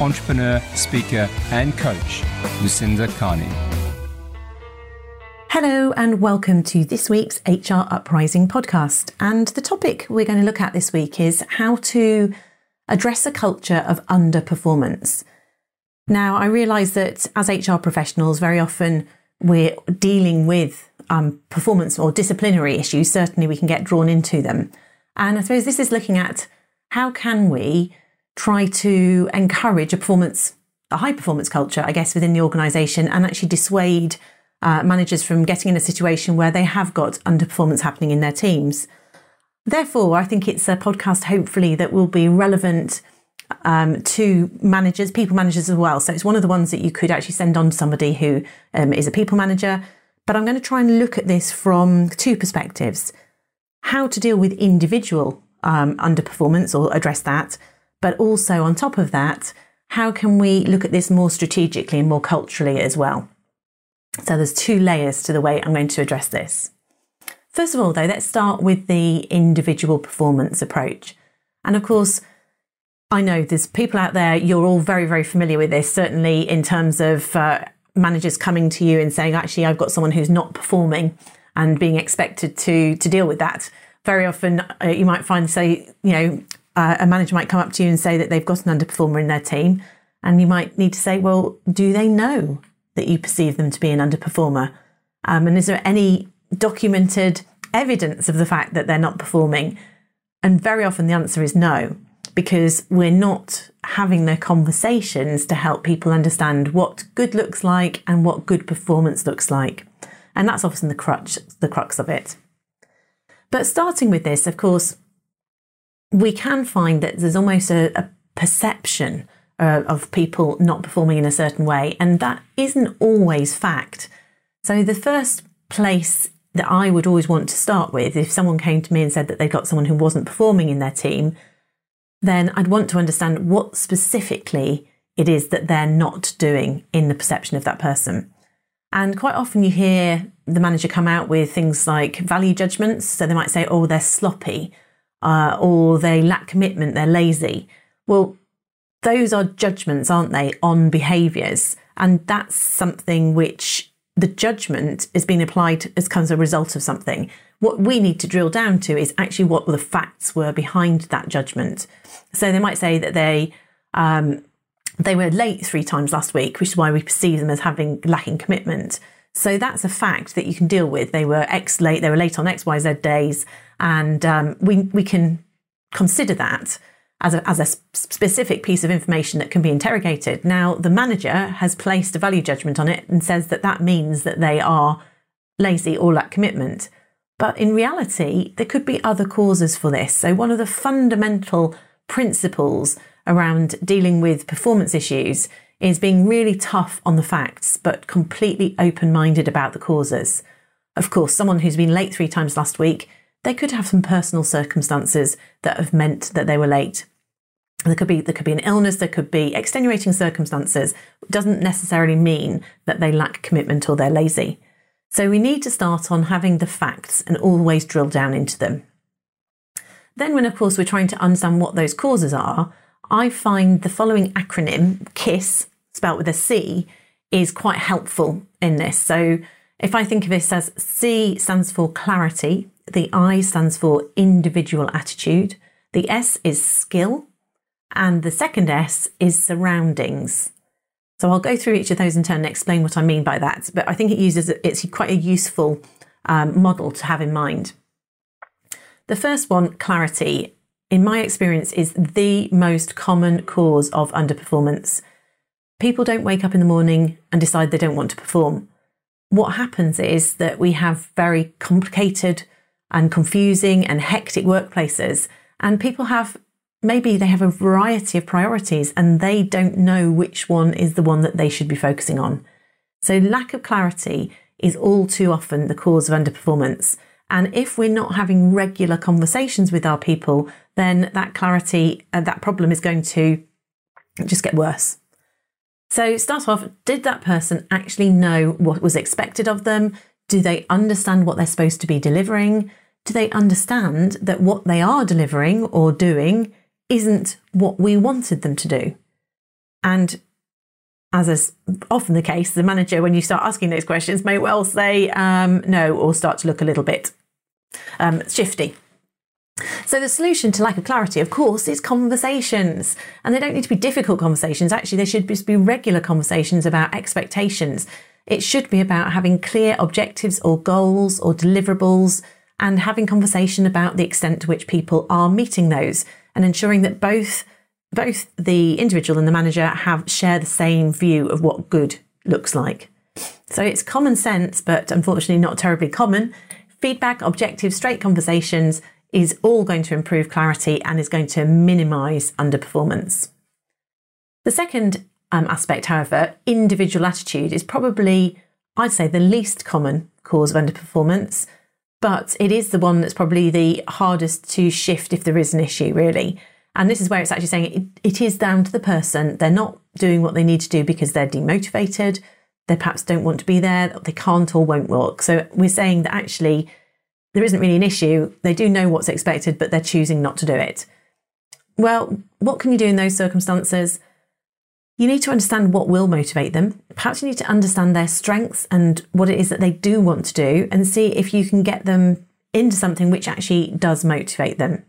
entrepreneur, speaker, and coach, Lucinda Carney. Hello, and welcome to this week's HR Uprising podcast. And the topic we're going to look at this week is how to address a culture of underperformance. Now, I realise that as HR professionals, very often we're dealing with um, performance or disciplinary issues. Certainly, we can get drawn into them. And I suppose this is looking at how can we try to encourage a performance, a high performance culture, I guess, within the organisation and actually dissuade uh, managers from getting in a situation where they have got underperformance happening in their teams. Therefore, I think it's a podcast, hopefully, that will be relevant um, to managers, people managers as well. So it's one of the ones that you could actually send on to somebody who um, is a people manager. But I'm going to try and look at this from two perspectives how to deal with individual um, underperformance or address that, but also on top of that, how can we look at this more strategically and more culturally as well? So there's two layers to the way I'm going to address this. First of all, though, let's start with the individual performance approach. And of course, I know there's people out there, you're all very, very familiar with this, certainly in terms of uh, managers coming to you and saying, actually, I've got someone who's not performing and being expected to, to deal with that. Very often, uh, you might find, say, you know, uh, a manager might come up to you and say that they've got an underperformer in their team. And you might need to say, well, do they know that you perceive them to be an underperformer? Um, and is there any documented evidence of the fact that they're not performing? And very often the answer is no, because we're not having the conversations to help people understand what good looks like and what good performance looks like. And that's often the crutch, the crux of it. But starting with this, of course, we can find that there's almost a, a perception uh, of people not performing in a certain way, and that isn't always fact. So, the first place that I would always want to start with, if someone came to me and said that they got someone who wasn't performing in their team, then I'd want to understand what specifically it is that they're not doing in the perception of that person. And quite often you hear the manager come out with things like value judgments. So they might say, oh, they're sloppy, uh, or they lack commitment, they're lazy. Well, those are judgments, aren't they, on behaviours? And that's something which the judgment is being applied as of a result of something. What we need to drill down to is actually what the facts were behind that judgment. So they might say that they um, they were late three times last week, which is why we perceive them as having lacking commitment. So that's a fact that you can deal with. They were X late, they were late on X, Y, Z days, and um, we we can consider that as a, as a specific piece of information that can be interrogated. Now, the manager has placed a value judgment on it and says that that means that they are lazy or lack commitment. But in reality, there could be other causes for this. So, one of the fundamental principles around dealing with performance issues is being really tough on the facts, but completely open minded about the causes. Of course, someone who's been late three times last week, they could have some personal circumstances that have meant that they were late. There could be there could be an illness, there could be extenuating circumstances. It doesn't necessarily mean that they lack commitment or they're lazy. So we need to start on having the facts and always drill down into them. Then, when of course we're trying to understand what those causes are, I find the following acronym, CISS, spelt with a C, is quite helpful in this. So if I think of this as C stands for clarity, the I stands for individual attitude, the S is skill, and the second S is surroundings. So I'll go through each of those in turn and explain what I mean by that. But I think it uses it's quite a useful um, model to have in mind. The first one, clarity, in my experience, is the most common cause of underperformance. People don't wake up in the morning and decide they don't want to perform. What happens is that we have very complicated and confusing and hectic workplaces, and people have maybe they have a variety of priorities and they don't know which one is the one that they should be focusing on. So, lack of clarity is all too often the cause of underperformance. And if we're not having regular conversations with our people, then that clarity, uh, that problem is going to just get worse. So, start off did that person actually know what was expected of them? Do they understand what they're supposed to be delivering? Do they understand that what they are delivering or doing isn't what we wanted them to do? And as is often the case, the manager, when you start asking those questions, may well say um, no or start to look a little bit um, shifty. So, the solution to lack of clarity, of course, is conversations. And they don't need to be difficult conversations. Actually, they should just be regular conversations about expectations. It should be about having clear objectives or goals or deliverables and having conversation about the extent to which people are meeting those and ensuring that both both the individual and the manager have share the same view of what good looks like. So it's common sense, but unfortunately not terribly common. Feedback, objective, straight conversations is all going to improve clarity and is going to minimize underperformance. The second um, aspect, however, individual attitude is probably, I'd say, the least common cause of underperformance, but it is the one that's probably the hardest to shift if there is an issue, really. And this is where it's actually saying it, it is down to the person. They're not doing what they need to do because they're demotivated. They perhaps don't want to be there. They can't or won't work. So we're saying that actually there isn't really an issue. They do know what's expected, but they're choosing not to do it. Well, what can you do in those circumstances? You need to understand what will motivate them. Perhaps you need to understand their strengths and what it is that they do want to do and see if you can get them into something which actually does motivate them.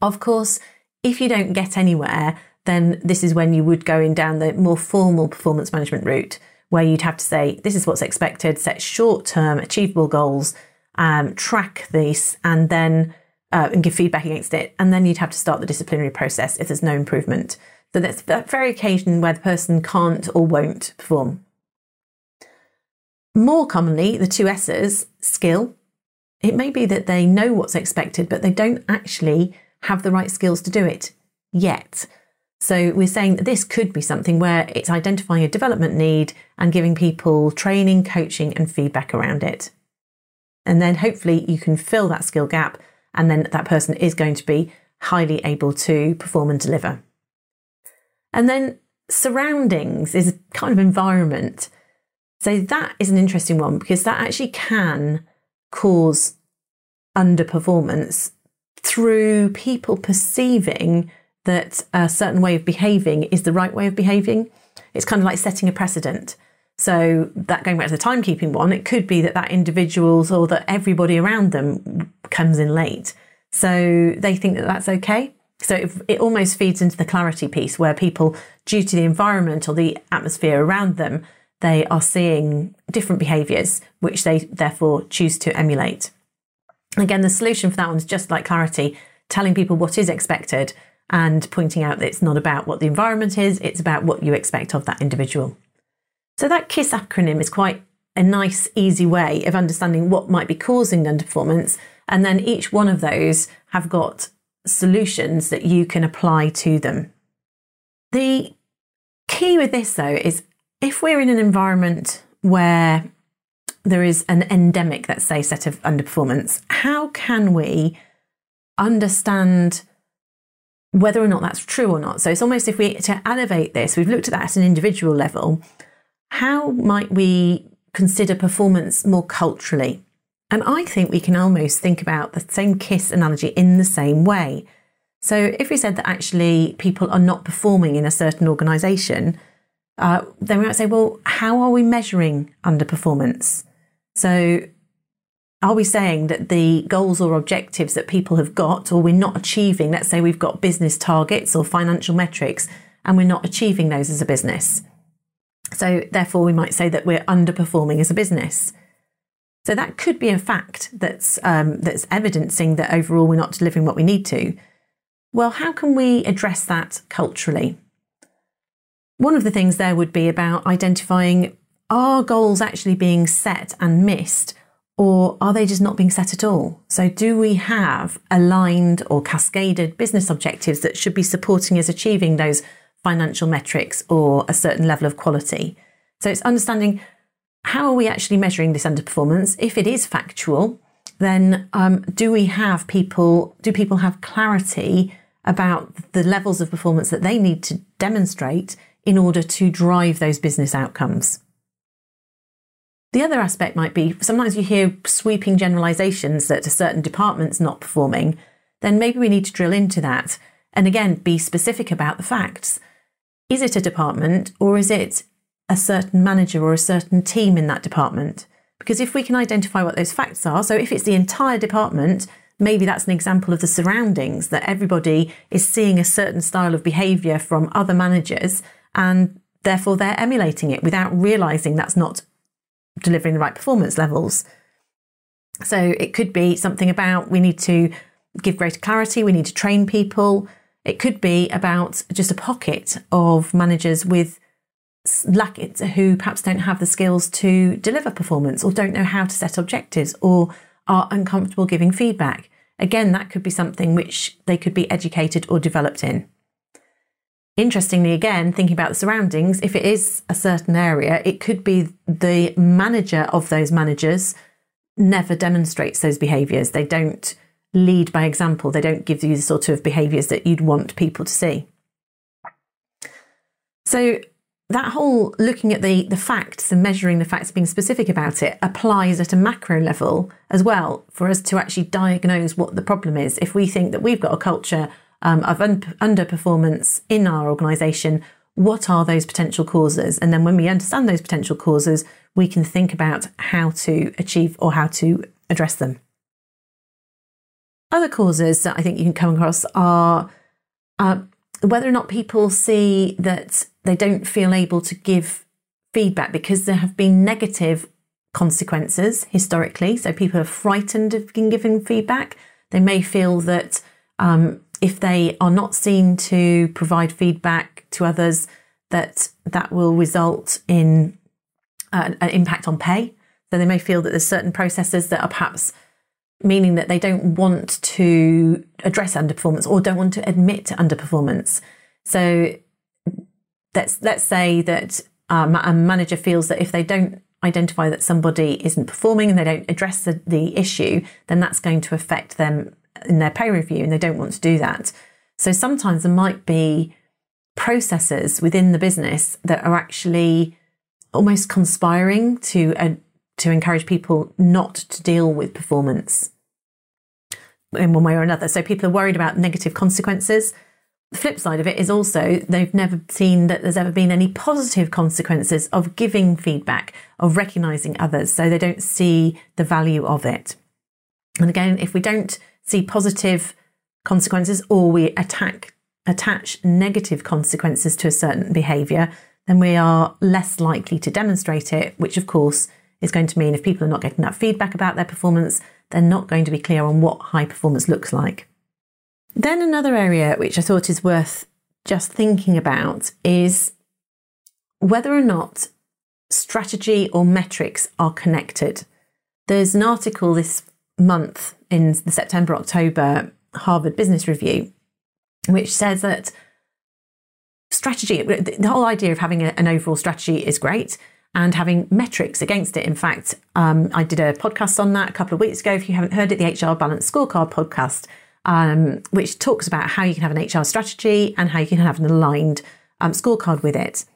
Of course, if you don't get anywhere, then this is when you would go in down the more formal performance management route, where you'd have to say, this is what's expected, set short term achievable goals, um, track this, and then uh, and give feedback against it. And then you'd have to start the disciplinary process if there's no improvement. So that's a very occasion where the person can't or won't perform. More commonly, the two S's, skill. It may be that they know what's expected, but they don't actually have the right skills to do it yet. So we're saying that this could be something where it's identifying a development need and giving people training, coaching, and feedback around it. And then hopefully you can fill that skill gap, and then that person is going to be highly able to perform and deliver. And then surroundings is kind of environment. So that is an interesting one because that actually can cause underperformance through people perceiving that a certain way of behaving is the right way of behaving. It's kind of like setting a precedent. So that going back to the timekeeping one, it could be that that individuals or that everybody around them comes in late. So they think that that's okay. So it, it almost feeds into the clarity piece where people, due to the environment or the atmosphere around them, they are seeing different behaviours, which they therefore choose to emulate. Again, the solution for that one is just like clarity, telling people what is expected and pointing out that it's not about what the environment is, it's about what you expect of that individual. So that CISS acronym is quite a nice, easy way of understanding what might be causing underperformance. And then each one of those have got solutions that you can apply to them. The key with this, though, is if we're in an environment where there is an endemic, let's say, set of underperformance, how can we understand whether or not that's true or not? So it's almost if we to elevate this, we've looked at that at an individual level. How might we consider performance more culturally? And I think we can almost think about the same CISS analogy in the same way. So if we said that actually people are not performing in a certain organisation, uh, then we might say, well, how are we measuring underperformance? So, are we saying that the goals or objectives that people have got, or we're not achieving, let's say we've got business targets or financial metrics, and we're not achieving those as a business? So, therefore, we might say that we're underperforming as a business. So, that could be a fact that's, um, that's evidencing that overall we're not delivering what we need to. Well, how can we address that culturally? One of the things there would be about identifying are goals actually being set and missed? Or are they just not being set at all? So, do we have aligned or cascaded business objectives that should be supporting us achieving those financial metrics or a certain level of quality? So, it's understanding how are we actually measuring this underperformance? If it is factual, then um, do we have people, do people have clarity about the levels of performance that they need to demonstrate in order to drive those business outcomes? The other aspect might be sometimes you hear sweeping generalizations that a certain department's not performing, then maybe we need to drill into that and again be specific about the facts. Is it a department or is it a certain manager or a certain team in that department? Because if we can identify what those facts are, so if it's the entire department, maybe that's an example of the surroundings that everybody is seeing a certain style of behavior from other managers and therefore they're emulating it without realizing that's not delivering the right performance levels. So it could be something about we need to give greater clarity, we need to train people. It could be about just a pocket of managers with lack it who perhaps don't have the skills to deliver performance or don't know how to set objectives or are uncomfortable giving feedback. Again, that could be something which they could be educated or developed in. Interestingly, again, thinking about the surroundings, if it is a certain area, it could be the manager of those managers never demonstrates those behaviours. They don't lead by example, they don't give you the sort of behaviours that you'd want people to see. So, that whole looking at the, the facts and measuring the facts, being specific about it, applies at a macro level as well for us to actually diagnose what the problem is. If we think that we've got a culture um, of un- underperformance in our organisation, what are those potential causes? And then when we understand those potential causes, we can think about how to achieve or how to address them. Other causes that I think you can come across are uh, whether or not people see that they don't feel able to give feedback because there have been negative consequences historically. So people are frightened of giving feedback. They may feel that um, if they are not seen to provide feedback to others, that that will result in uh, an impact on pay. So they may feel that there's certain processes that are perhaps meaning that they don't want to address underperformance or don't want to admit to underperformance. So let's let's say that um, a manager feels that if they don't identify that somebody isn't performing and they don't address the, the issue, then that's going to affect them in their pay review and they don't want to do that. So sometimes there might be processes within the business that are actually almost conspiring to uh, to encourage people not to deal with performance in one way or another. So people are worried about negative consequences. The flip side of it is also they've never seen that there's ever been any positive consequences of giving feedback, of recognizing others. So they don't see the value of it. And again, if we don't see positive consequences or we attack attach negative consequences to a certain behavior, then we are less likely to demonstrate it, which of course is going to mean if people are not getting that feedback about their performance, they're not going to be clear on what high performance looks like. Then another area which I thought is worth just thinking about is whether or not strategy or metrics are connected. There's an article this month in the September October Harvard Business Review, which says that strategy, the whole idea of having a, an overall strategy is great and having metrics against it. In fact, um, I did a podcast on that a couple of weeks ago. If you haven't heard it, the HR Balance Scorecard podcast, um, which talks about how you can have an HR strategy and how you can have an aligned um, scorecard with it.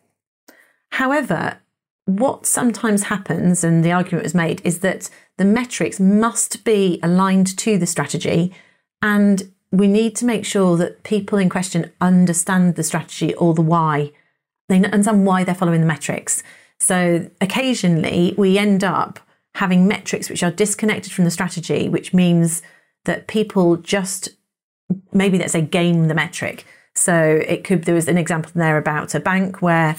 However, what sometimes happens, and the argument was made, is that the metrics must be aligned to the strategy. And we need to make sure that people in question understand the strategy or the why. They understand why they're following the metrics. So occasionally we end up having metrics which are disconnected from the strategy, which means that people just maybe let's say game the metric. So it could there was an example there about a bank where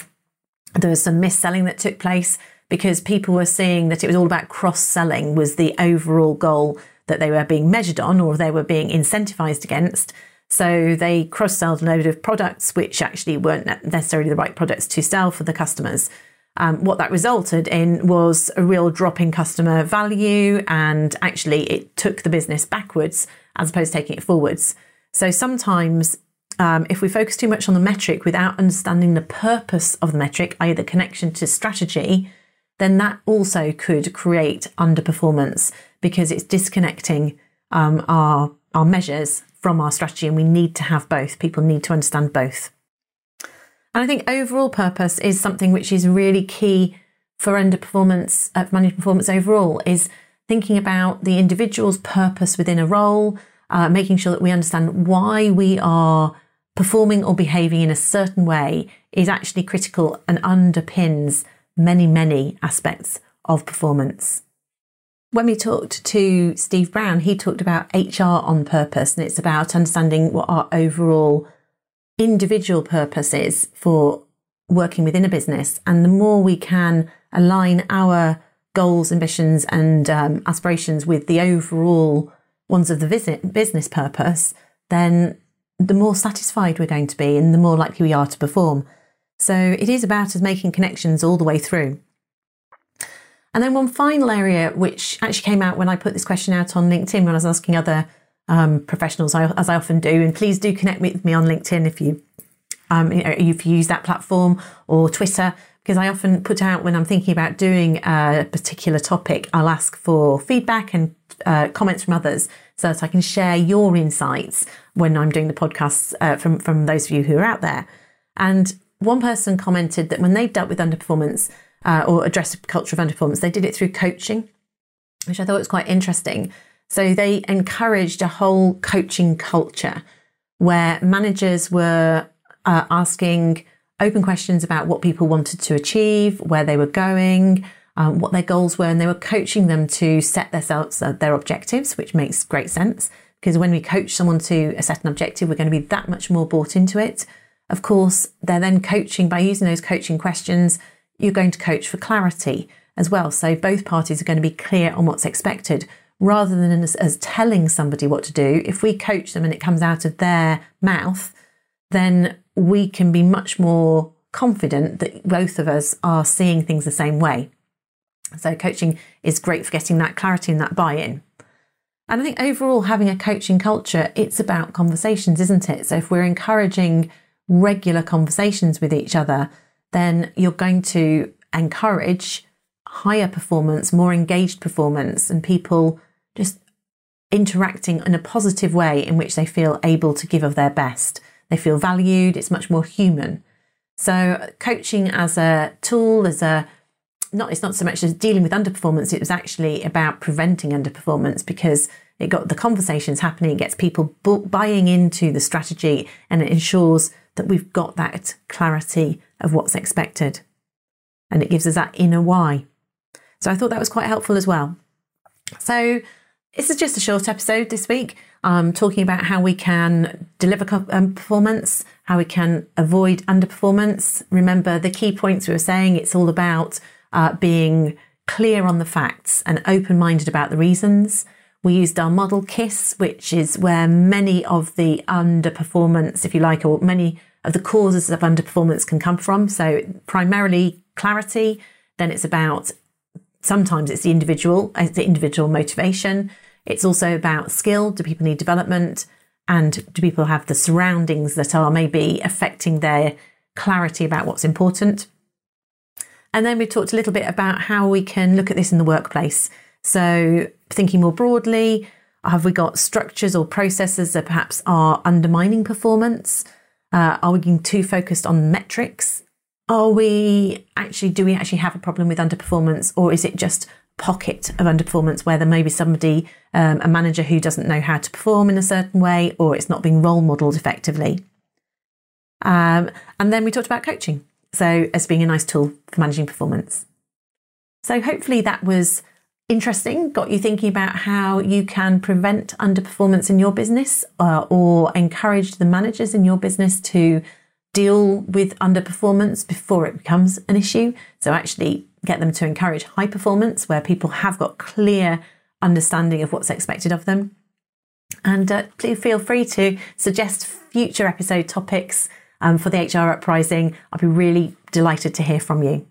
there was some mis-selling that took place because people were seeing that it was all about cross-selling was the overall goal that they were being measured on or they were being incentivized against. So they cross-sold a load of products which actually weren't necessarily the right products to sell for the customers. Um, what that resulted in was a real drop in customer value, and actually it took the business backwards as opposed to taking it forwards. So sometimes, um, if we focus too much on the metric without understanding the purpose of the metric, i.e., the connection to strategy, then that also could create underperformance because it's disconnecting um, our our measures from our strategy, and we need to have both. People need to understand both. And I think overall purpose is something which is really key for underperformance, uh, for management performance overall, is thinking about the individual's purpose within a role, uh, making sure that we understand why we are performing or behaving in a certain way is actually critical and underpins many, many aspects of performance. When we talked to Steve Brown, he talked about HR on purpose, and it's about understanding what our overall individual purposes for working within a business. And the more we can align our goals, ambitions, and um, aspirations with the overall ones of the visit, business purpose, then the more satisfied we're going to be and the more likely we are to perform. So it is about us making connections all the way through. And then one final area, which actually came out when I put this question out on LinkedIn when I was asking other um, professionals, as I often do. And please do connect with me on LinkedIn if you um, if you use that platform or Twitter, because I often put out when I'm thinking about doing a particular topic, I'll ask for feedback and uh, comments from others so that I can share your insights when I'm doing the podcasts uh, from from those of you who are out there. And one person commented that when they've dealt with underperformance uh, or addressed a culture of underperformance, they did it through coaching, which I thought was quite interesting so they encouraged a whole coaching culture where managers were uh, asking open questions about what people wanted to achieve, where they were going, um, what their goals were, and they were coaching them to set themselves uh, their objectives, which makes great sense because when we coach someone to set an objective, we're going to be that much more bought into it. Of course, they're then coaching by using those coaching questions. You're going to coach for clarity as well. So both parties are going to be clear on what's expected rather than as, as telling somebody what to do, if we coach them and it comes out of their mouth, then we can be much more confident that both of us are seeing things the same way. So, coaching is great for getting that clarity and that buy in. And I think overall, having a coaching culture, it's about conversations, isn't it? So, if we're encouraging regular conversations with each other, then you're going to encourage higher performance, more engaged performance, and people just interacting in a positive way in which they feel able to give of their best. They feel valued, it's much more human. So coaching as a tool, as a not it's not so much as dealing with underperformance, it was actually about preventing underperformance because it got the conversations happening, it gets people buying into the strategy and it ensures that we've got that clarity of what's expected. And it gives us that inner why. So I thought that was quite helpful as well. So this is just a short episode this week, um, talking about how we can deliver um, performance, how we can avoid underperformance. Remember the key points we were saying, it's all about uh, being clear on the facts and open minded about the reasons. We used our model CISS, which is where many of the underperformance, if you like, or many of the causes of underperformance can come from. So, primarily clarity, then it's about sometimes it's the individual, it's the individual motivation. It's also about skill. Do people need development? And do people have the surroundings that are maybe affecting their clarity about what's important? And then we've talked a little bit about how we can look at this in the workplace. So, thinking more broadly, have we got structures or processes that perhaps are undermining performance? Uh, are we getting too focused on metrics? Are we actually, do we actually have a problem with underperformance or is it just pocket of underperformance where there may be somebody, um, a manager who doesn't know how to perform in a certain way or it's not being role modelled effectively? Um, and then we talked about coaching. So, as being a nice tool for managing performance. So, hopefully, that was interesting, got you thinking about how you can prevent underperformance in your business uh, or encourage the managers in your business to deal with underperformance before it becomes an issue. So, actually, get them to encourage high performance where people have got clear understanding of what's expected of them. And uh, please feel free to suggest future episode topics um, for the HR Uprising. I'd be really delighted to hear from you.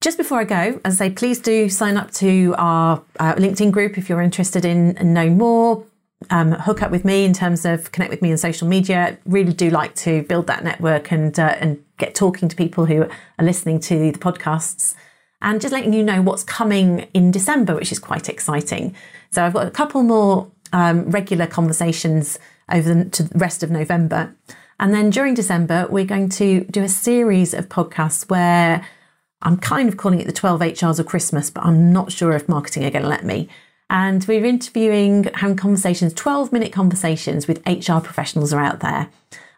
Just before I go, as I say, please do sign up to our uh, LinkedIn group if you're interested in, in knowing more. Um, hook up with me in terms of connect with me on social media. Really do like to build that network and uh, and get talking to people who are listening to the podcasts and just letting you know what's coming in December, which is quite exciting. So I've got a couple more um, regular conversations over the, to the rest of November. And then during December, we're going to do a series of podcasts where I'm kind of calling it the 12 HRs of Christmas, but I'm not sure if marketing are going to let me. And we're interviewing, having conversations, 12 minute conversations with HR professionals are out there.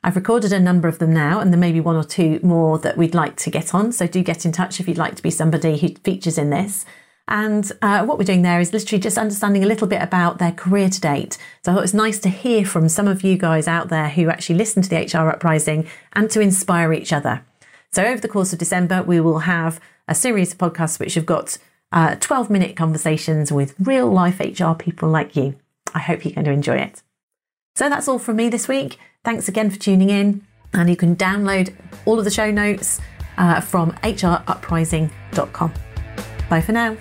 I've recorded a number of them now, and there may be one or two more that we'd like to get on. So do get in touch if you'd like to be somebody who features in this. And uh, what we're doing there is literally just understanding a little bit about their career to date. So I thought it was nice to hear from some of you guys out there who actually listen to the HR Uprising and to inspire each other. So over the course of December, we will have a series of podcasts which have got uh, 12 minute conversations with real life HR people like you. I hope you're going to enjoy it. So that's all from me this week. Thanks again for tuning in. And you can download all of the show notes uh, from hruprising.com. Bye for now.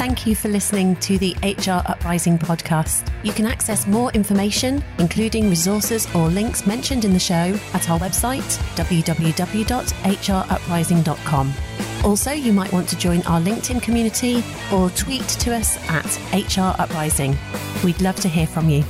Thank you for listening to the HR Uprising podcast. You can access more information, including resources or links mentioned in the show, at our website, www.hruprising.com. Also, you might want to join our LinkedIn community or tweet to us at HR Uprising. We'd love to hear from you.